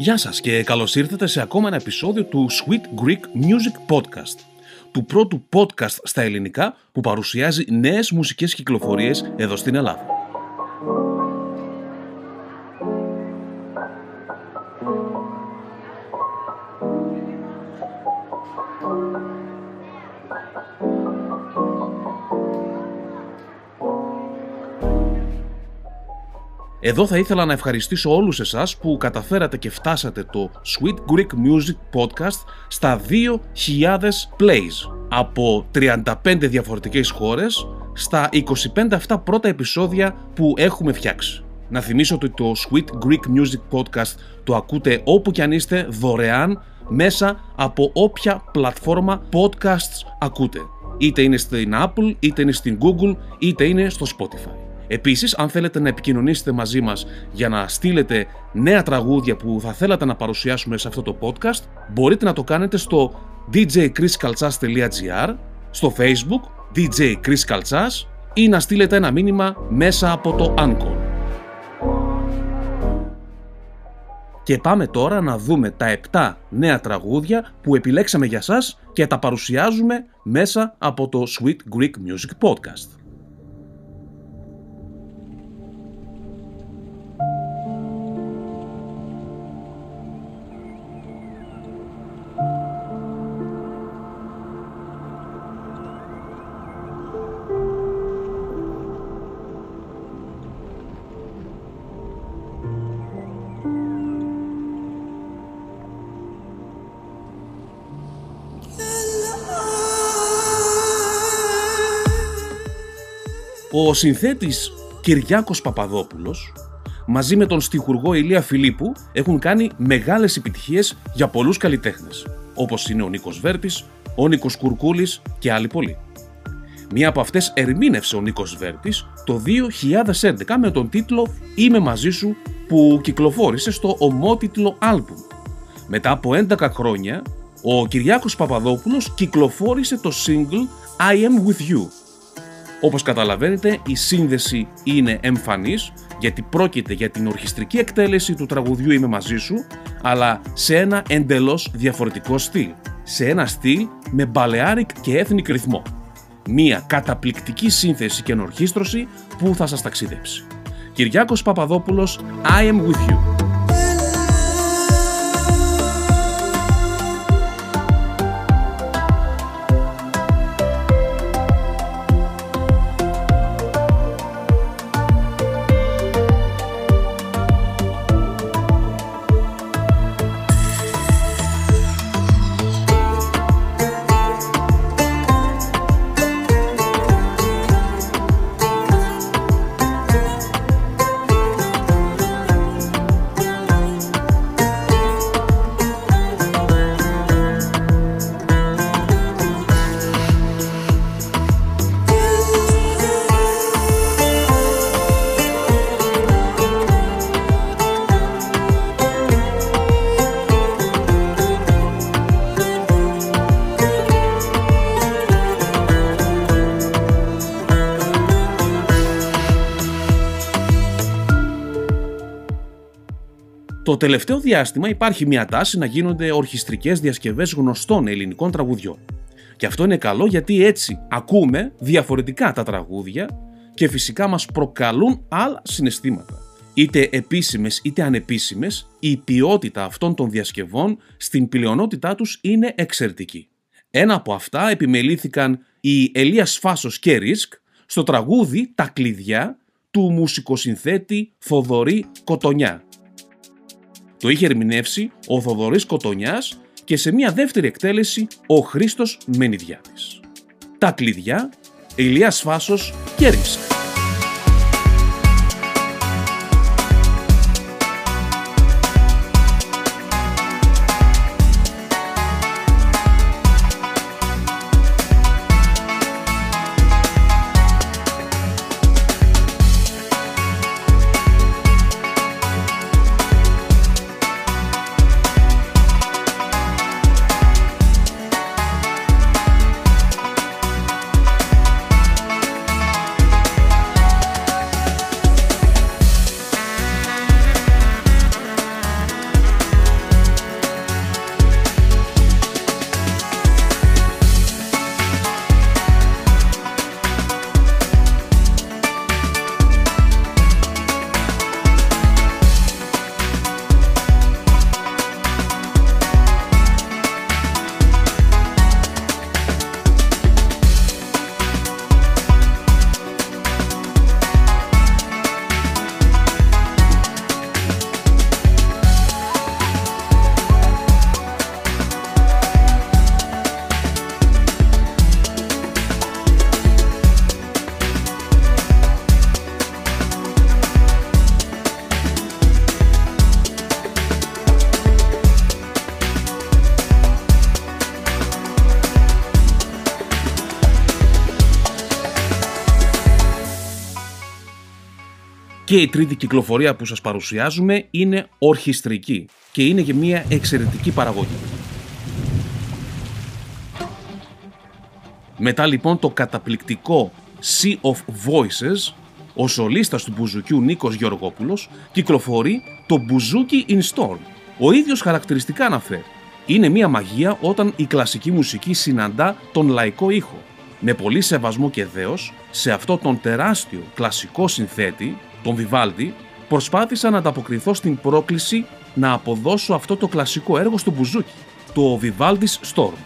Γεια σας και καλώς ήρθατε σε ακόμα ένα επεισόδιο του Sweet Greek Music Podcast του πρώτου podcast στα ελληνικά που παρουσιάζει νέες μουσικές κυκλοφορίες εδώ στην Ελλάδα. Εδώ θα ήθελα να ευχαριστήσω όλους εσάς που καταφέρατε και φτάσατε το Sweet Greek Music Podcast στα 2.000 plays από 35 διαφορετικές χώρες στα 25 αυτά πρώτα επεισόδια που έχουμε φτιάξει. Να θυμίσω ότι το Sweet Greek Music Podcast το ακούτε όπου κι αν είστε δωρεάν μέσα από όποια πλατφόρμα podcasts ακούτε. Είτε είναι στην Apple, είτε είναι στην Google, είτε είναι στο Spotify. Επίσης, αν θέλετε να επικοινωνήσετε μαζί μας για να στείλετε νέα τραγούδια που θα θέλατε να παρουσιάσουμε σε αυτό το podcast, μπορείτε να το κάνετε στο djchriskaltsas.gr, στο facebook DJ ή να στείλετε ένα μήνυμα μέσα από το Anchor. Και πάμε τώρα να δούμε τα 7 νέα τραγούδια που επιλέξαμε για σας και τα παρουσιάζουμε μέσα από το Sweet Greek Music Podcast. Ο συνθέτης Κυριάκος Παπαδόπουλος μαζί με τον στιχουργό Ηλία Φιλίππου έχουν κάνει μεγάλες επιτυχίες για πολλούς καλλιτέχνες, όπως είναι ο Νίκος Βέρτης, ο Νίκος Κουρκούλης και άλλοι πολλοί. Μία από αυτές ερμήνευσε ο Νίκος Βέρτης το 2011 με τον τίτλο «Είμαι μαζί σου» που κυκλοφόρησε στο ομότιτλο άλμπουμ. Μετά από 11 χρόνια, ο Κυριάκος Παπαδόπουλος κυκλοφόρησε το single «I am with you» Όπως καταλαβαίνετε η σύνδεση είναι εμφανής γιατί πρόκειται για την ορχιστρική εκτέλεση του τραγουδιού «Είμαι μαζί σου» αλλά σε ένα εντελώς διαφορετικό στυλ. Σε ένα στυλ με μπαλεάρικ και ethnic ρυθμό. Μία καταπληκτική σύνθεση και ενορχίστρωση που θα σας ταξιδέψει. Κυριάκος Παπαδόπουλος I am with you. Το τελευταίο διάστημα υπάρχει μια τάση να γίνονται ορχιστρικές διασκευές γνωστών ελληνικών τραγουδιών. Και αυτό είναι καλό γιατί έτσι ακούμε διαφορετικά τα τραγούδια και φυσικά μας προκαλούν άλλα συναισθήματα. Είτε επίσημες είτε ανεπίσημες, η ποιότητα αυτών των διασκευών στην πλειονότητά τους είναι εξαιρετική. Ένα από αυτά επιμελήθηκαν οι Ελίας Φάσος και Ρίσκ στο τραγούδι «Τα κλειδιά» του μουσικοσυνθέτη Θοδωρή Κοτονιά το είχε ερμηνεύσει ο Θοδωρής Κοτονιάς και σε μια δεύτερη εκτέλεση ο Χρήστος Μενιδιάτης. Τα κλειδιά, Ηλίας Φάσος και Ρίσκ. Και η τρίτη κυκλοφορία που σας παρουσιάζουμε είναι ορχιστρική και είναι και μια εξαιρετική παραγωγή. Μετά λοιπόν το καταπληκτικό Sea of Voices, ο σολίστας του μπουζουκιού Νίκος Γεωργόπουλος κυκλοφορεί το μπουζούκι in Storm. Ο ίδιος χαρακτηριστικά αναφέρει είναι μια μαγεία όταν η κλασική μουσική συναντά τον λαϊκό ήχο. Με πολύ σεβασμό και δέος, σε αυτό τον τεράστιο κλασικό συνθέτη, τον Βιβάλντι, προσπάθησα να ανταποκριθώ στην πρόκληση να αποδώσω αυτό το κλασικό έργο στο μπουζούκι, το Vivaldi's Storm.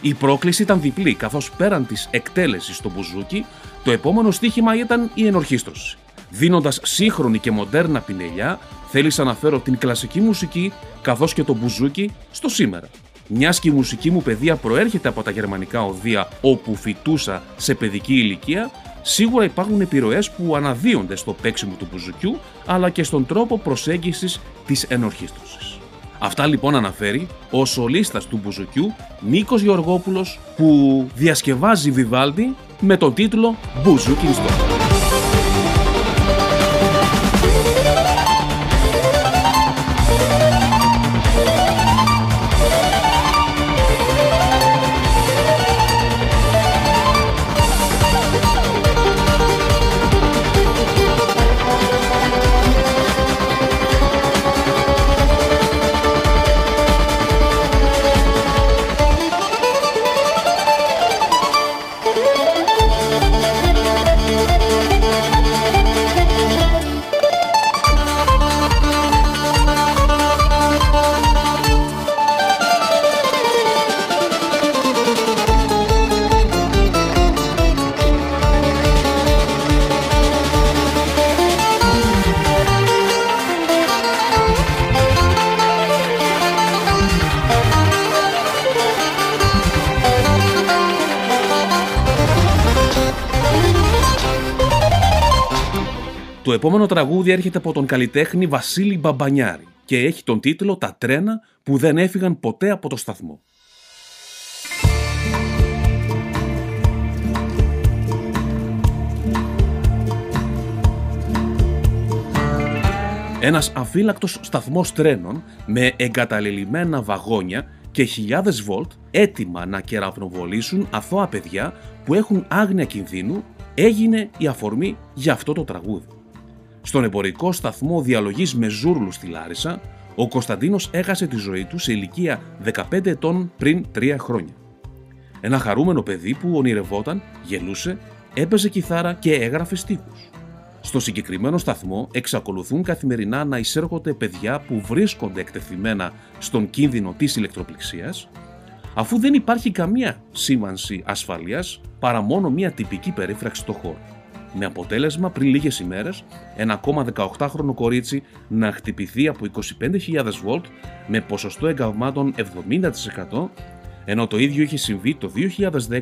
Η πρόκληση ήταν διπλή, καθώς πέραν της εκτέλεσης στο μπουζούκι, το επόμενο στίχημα ήταν η ενορχίστρωση. Δίνοντας σύγχρονη και μοντέρνα πινελιά, θέλησα να φέρω την κλασική μουσική καθώς και το μπουζούκι στο σήμερα. Μιας και η μουσική μου παιδεία προέρχεται από τα γερμανικά οδεία όπου φοιτούσα σε παιδική ηλικία, σίγουρα υπάρχουν επιρροές που αναδύονται στο παίξιμο του μπουζουκιού αλλά και στον τρόπο προσέγγισης της ενορχίστρωσης. Αυτά λοιπόν αναφέρει ο σολίστας του μπουζουκιού Νίκος Γεωργόπουλος που διασκευάζει Βιβάλντι με τον τίτλο «Μπουζούκι στο». Επόμενο τραγούδι έρχεται από τον καλλιτέχνη Βασίλη Μπαμπανιάρη και έχει τον τίτλο «Τα τρένα που δεν έφυγαν ποτέ από το σταθμό». Ένας αφύλακτος σταθμός τρένων με εγκαταλελειμμένα βαγόνια και χιλιάδες βολτ έτοιμα να κεραυνοβολήσουν αθώα παιδιά που έχουν άγνοια κινδύνου έγινε η αφορμή για αυτό το τραγούδι. Στον εμπορικό σταθμό διαλογής με ζούρλους στη Λάρισα, ο Κωνσταντίνος έχασε τη ζωή του σε ηλικία 15 ετών πριν 3 χρόνια. Ένα χαρούμενο παιδί που ονειρευόταν, γελούσε, έπαιζε κιθάρα και έγραφε στίχους. Στο συγκεκριμένο σταθμό εξακολουθούν καθημερινά να εισέρχονται παιδιά που βρίσκονται εκτεθειμένα στον κίνδυνο της ηλεκτροπληξίας, αφού δεν υπάρχει καμία σήμανση ασφαλείας παρά μόνο μια τυπική περίφραξη στο χώρο με αποτέλεσμα πριν λίγες ημέρες ένα ακόμα 18χρονο κορίτσι να χτυπηθεί από 25.000 βολτ με ποσοστό εγκαυμάτων 70% ενώ το ίδιο είχε συμβεί το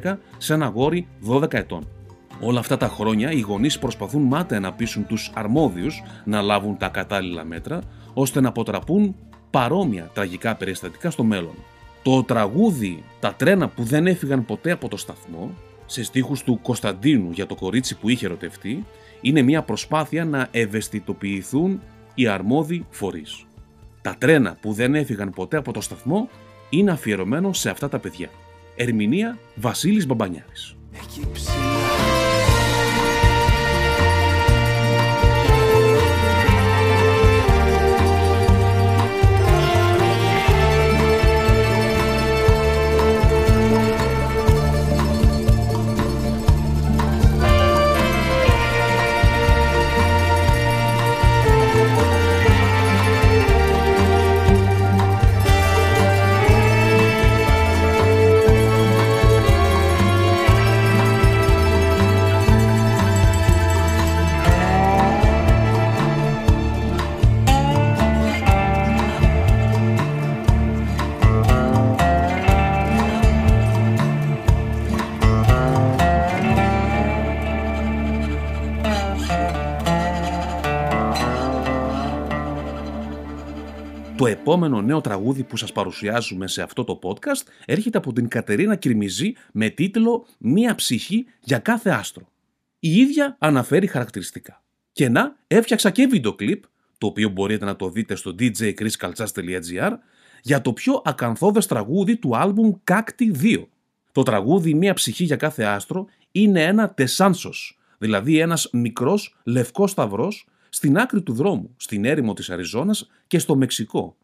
2010 σε ένα γόρι 12 ετών. Όλα αυτά τα χρόνια οι γονείς προσπαθούν μάταια να πείσουν τους αρμόδιους να λάβουν τα κατάλληλα μέτρα ώστε να αποτραπούν παρόμοια τραγικά περιστατικά στο μέλλον. Το τραγούδι «Τα τρένα που δεν έφυγαν ποτέ από το σταθμό» σε στίχους του Κωνσταντίνου για το κορίτσι που είχε ερωτευτεί είναι μια προσπάθεια να ευαισθητοποιηθούν οι αρμόδιοι φορείς. Τα τρένα που δεν έφυγαν ποτέ από το σταθμό είναι αφιερωμένο σε αυτά τα παιδιά. Ερμηνεία Βασίλης Μπαμπανιάρης. Το επόμενο νέο τραγούδι που σας παρουσιάζουμε σε αυτό το podcast έρχεται από την Κατερίνα Κυρμιζή με τίτλο «Μία ψυχή για κάθε άστρο». Η ίδια αναφέρει χαρακτηριστικά. Και να, έφτιαξα και βίντεο κλιπ, το οποίο μπορείτε να το δείτε στο djchriskaltsas.gr, για το πιο ακαθόδες τραγούδι του άλμπουμ Cacti 2. Το τραγούδι «Μία ψυχή για κάθε άστρο» είναι ένα τεσάνσος, δηλαδή ένας μικρός λευκός σταυρός στην άκρη του δρόμου, στην έρημο της Αριζόνας και στο Μεξικό.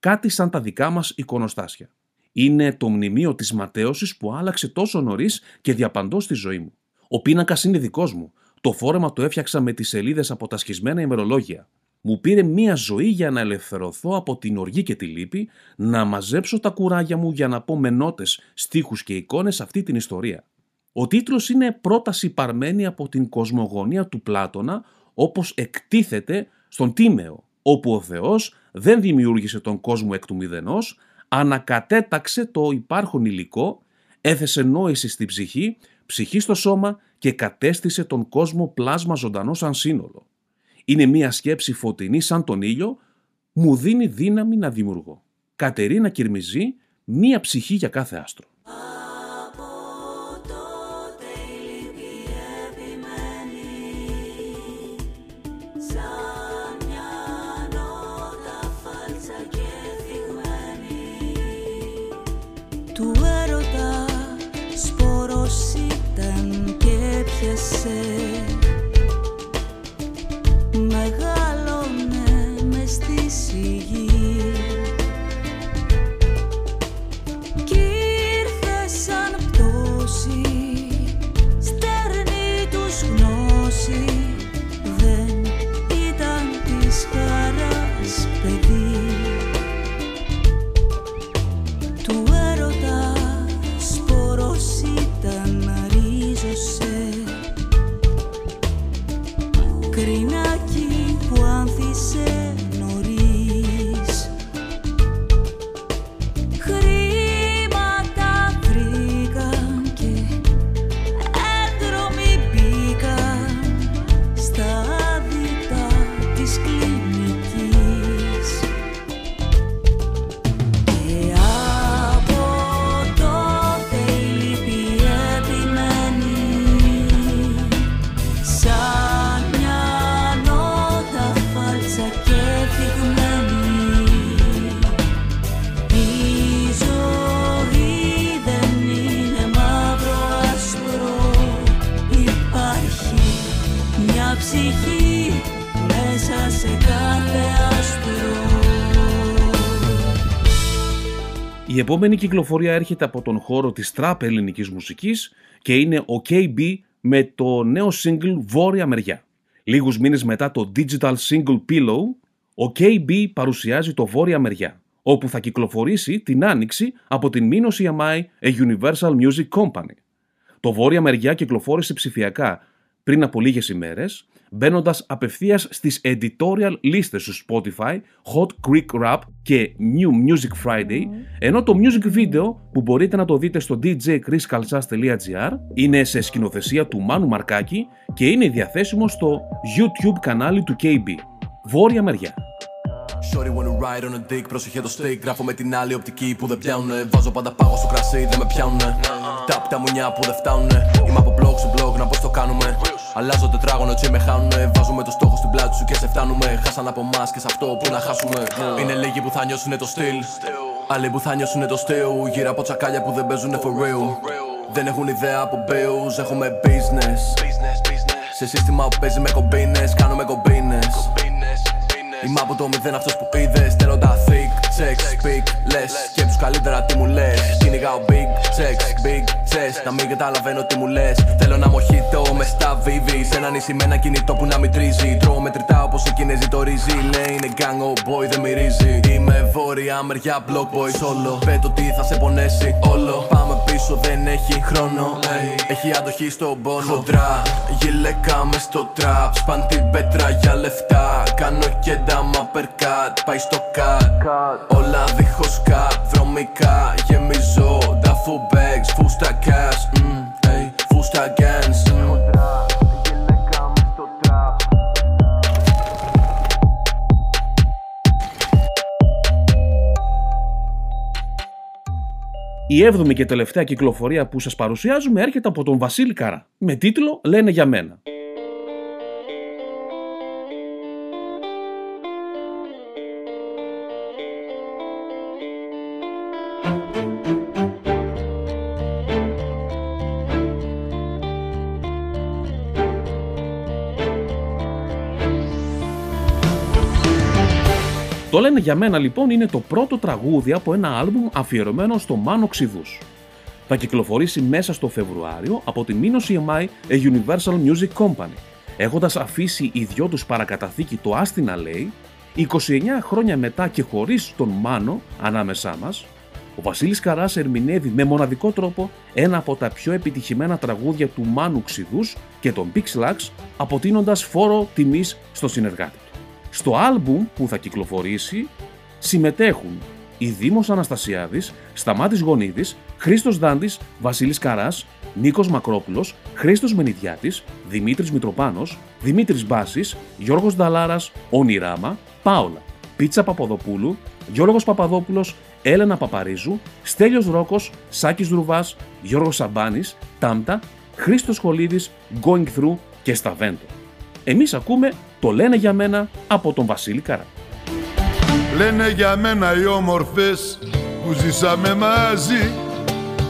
Κάτι σαν τα δικά μας εικονοστάσια. Είναι το μνημείο της ματέωσης που άλλαξε τόσο νωρίς και διαπαντός στη ζωή μου. Ο πίνακας είναι δικός μου. Το φόρεμα το έφτιαξα με τις σελίδες από τα σχισμένα ημερολόγια. Μου πήρε μία ζωή για να ελευθερωθώ από την οργή και τη λύπη, να μαζέψω τα κουράγια μου για να πω με νότες, στίχους και εικόνες αυτή την ιστορία. Ο τίτλος είναι πρόταση παρμένη από την κοσμογονία του Πλάτωνα, όπως εκτίθεται στον Τίμεο, όπου ο Θεός δεν δημιούργησε τον κόσμο εκ του μηδενός, ανακατέταξε το υπάρχον υλικό, έθεσε νόηση στην ψυχή, ψυχή στο σώμα και κατέστησε τον κόσμο πλάσμα ζωντανό σαν σύνολο. Είναι μία σκέψη φωτεινή σαν τον ήλιο, μου δίνει δύναμη να δημιουργώ. Κατερίνα Κυρμιζή, μία ψυχή για κάθε άστρο. Say. Η επόμενη κυκλοφορία έρχεται από τον χώρο της τραπ ελληνικής μουσικής και είναι ο KB με το νέο single Βόρεια Μεριά. Λίγους μήνες μετά το digital single Pillow, ο KB παρουσιάζει το Βόρεια Μεριά, όπου θα κυκλοφορήσει την άνοιξη από την Minos EMI, a Universal Music Company. Το Βόρεια Μεριά κυκλοφόρησε ψηφιακά πριν από λίγες ημέρες μπαίνοντας απευθείας στις editorial λίστες του Spotify, Hot Creek Rap και New Music Friday, ενώ το music video που μπορείτε να το δείτε στο djchriskalsas.gr είναι σε σκηνοθεσία του Μάνου Μαρκάκη και είναι διαθέσιμο στο YouTube κανάλι του KB. Βόρεια μεριά. Shorty wanna ride on a dick, πρόσεχε το stick. Γράφω με την άλλη οπτική που δεν πιάνουνε. Βάζω πάντα πάγω στο κρασί, δεν με πιάνουνε. Τα τα μουνιά που δεν φτάνουνε. Είμαι από blog σε blog, να πώς το κάνουμε Αλλάζω τετράγωνο και με χάνουνε. Βάζουμε το στόχο στην πλάτη σου και σε φτάνουμε. Χάσαν από εμάς και σε αυτό που να χάσουμε. Είναι λίγοι που θα νιώσουνε το στυλ. Άλλοι που θα νιώσουνε το στυλ Γύρω από τσακάλια που δεν παίζουνε for real. Δεν έχουν ιδέα από bills, έχουμε business. Σε σύστημα που παίζει με κομπίνες, κάνουμε κομπίνες Είμαι από το μηδέν αυτός που είδες Θέλω τα thick, checks, speak, less. Σκέψου καλύτερα τι μου λες. Κυνηγάω big, checks, big, chess. Να μην καταλαβαίνω τι μου λες. Θέλω να μοχίτω με στα VV Σε ένα νησί με ένα κινητό που να μην τρίζει Τρώω μετρητά όπως οι Κινέζοι το ρύζι. Λέει είναι gang, oh boy δεν μυρίζει. Είμαι βόρεια μεριά block boy solo Πέτω τι θα σε πονέσει όλο. Πάμε πίσω δεν έχει χρόνο. Έχει αντοχή στον πόνο. Χοντρά, γυλαίκα μες στο trap Σπαν την πέτρα για λεφτά. Κάνω και Ντάμα περκάτ, πάει στο κατ Όλα δίχως κατ, βρωμικά Γεμίζω νταφού bags, φούστα cash mm, hey, Φούστα gans Η έβδομη και τελευταία κυκλοφορία που σας παρουσιάζουμε έρχεται από τον Βασίλη Καρά με τίτλο «Λένε για μένα». Για μένα λοιπόν είναι το πρώτο τραγούδι από ένα άλμπουμ αφιερωμένο στο Μάνο Ξηδούς. Θα κυκλοφορήσει μέσα στο Φεβρουάριο από τη Minos EMI A Universal Music Company, έχοντας αφήσει οι δυο τους παρακαταθήκη το Άστινα λέει, 29 χρόνια μετά και χωρίς τον Μάνο ανάμεσά μας, ο Βασίλης Καράς ερμηνεύει με μοναδικό τρόπο ένα από τα πιο επιτυχημένα τραγούδια του Μάνου Ξηδούς και τον Pixelax, αποτείνοντας φόρο τιμής στο συνεργάτη του. Στο άλμπουμ που θα κυκλοφορήσει συμμετέχουν η Δήμος Αναστασιάδης, Σταμάτης Γονίδης, Χρήστος Δάντης, Βασίλης Καράς, Νίκος Μακρόπουλος, Χρήστος Μενιδιάτης, Δημήτρης Μητροπάνος, Δημήτρης Μπάσης, Γιώργος Νταλάρας, Ονειράμα, Πάολα, Πίτσα Παπαδοπούλου, Γιώργος Παπαδόπουλος, Έλενα Παπαρίζου, Στέλιος Ρόκος, Σάκης Δρουβάς, Γιώργος Σαμπάνης, Τάμτα, Χρήστος Σχολίδης, Going Through και Σταβέντο. Εμείς ακούμε το «Λένε για μένα» από τον Βασίλη Καρά. Λένε για μένα οι όμορφες που ζήσαμε μαζί.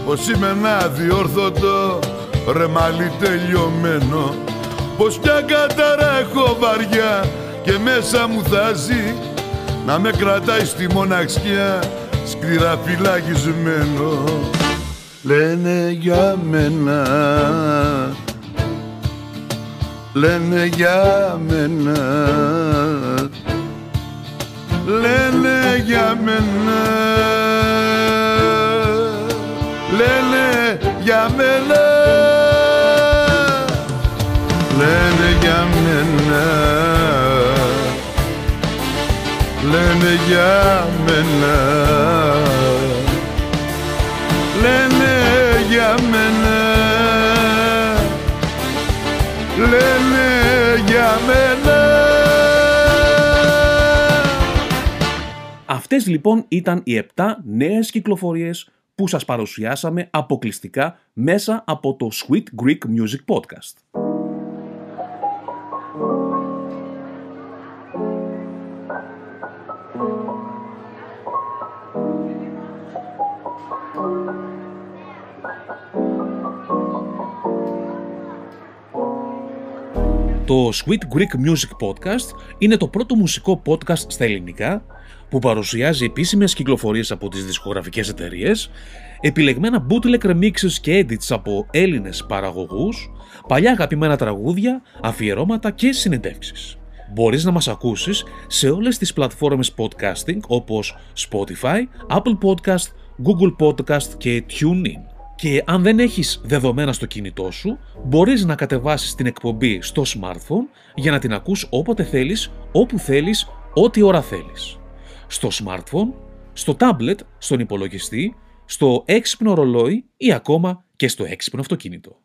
Πως είμαι ένα διόρθωτο ρεμάλι τελειωμένο. Πως πια κατάρα έχω βαριά και μέσα μου θα ζει. Να με κρατάει στη μοναξιά σκληρά φυλακισμένο Λένε για μένα Λένε για μένα. Λένε για μένα. Λένε για μένα. Λένε για μένα. Λένε για μένα λοιπόν ήταν οι 7 νέες κυκλοφορίες που σας παρουσιάσαμε αποκλειστικά μέσα από το Sweet Greek Music Podcast. Το Sweet Greek Music Podcast είναι το πρώτο μουσικό podcast στα ελληνικά που παρουσιάζει επίσημες κυκλοφορίες από τις δισκογραφικές εταιρείες, επιλεγμένα bootleg remixes και edits από Έλληνες παραγωγούς, παλιά αγαπημένα τραγούδια, αφιερώματα και συνεντεύξεις. Μπορείς να μας ακούσεις σε όλες τις πλατφόρμες podcasting όπως Spotify, Apple Podcast, Google Podcast και TuneIn. Και αν δεν έχεις δεδομένα στο κινητό σου, μπορείς να κατεβάσεις την εκπομπή στο smartphone για να την ακούς όποτε θέλεις, όπου θέλεις, ό,τι ώρα θέλεις. Στο smartphone, στο tablet, στον υπολογιστή, στο έξυπνο ρολόι ή ακόμα και στο έξυπνο αυτοκίνητο.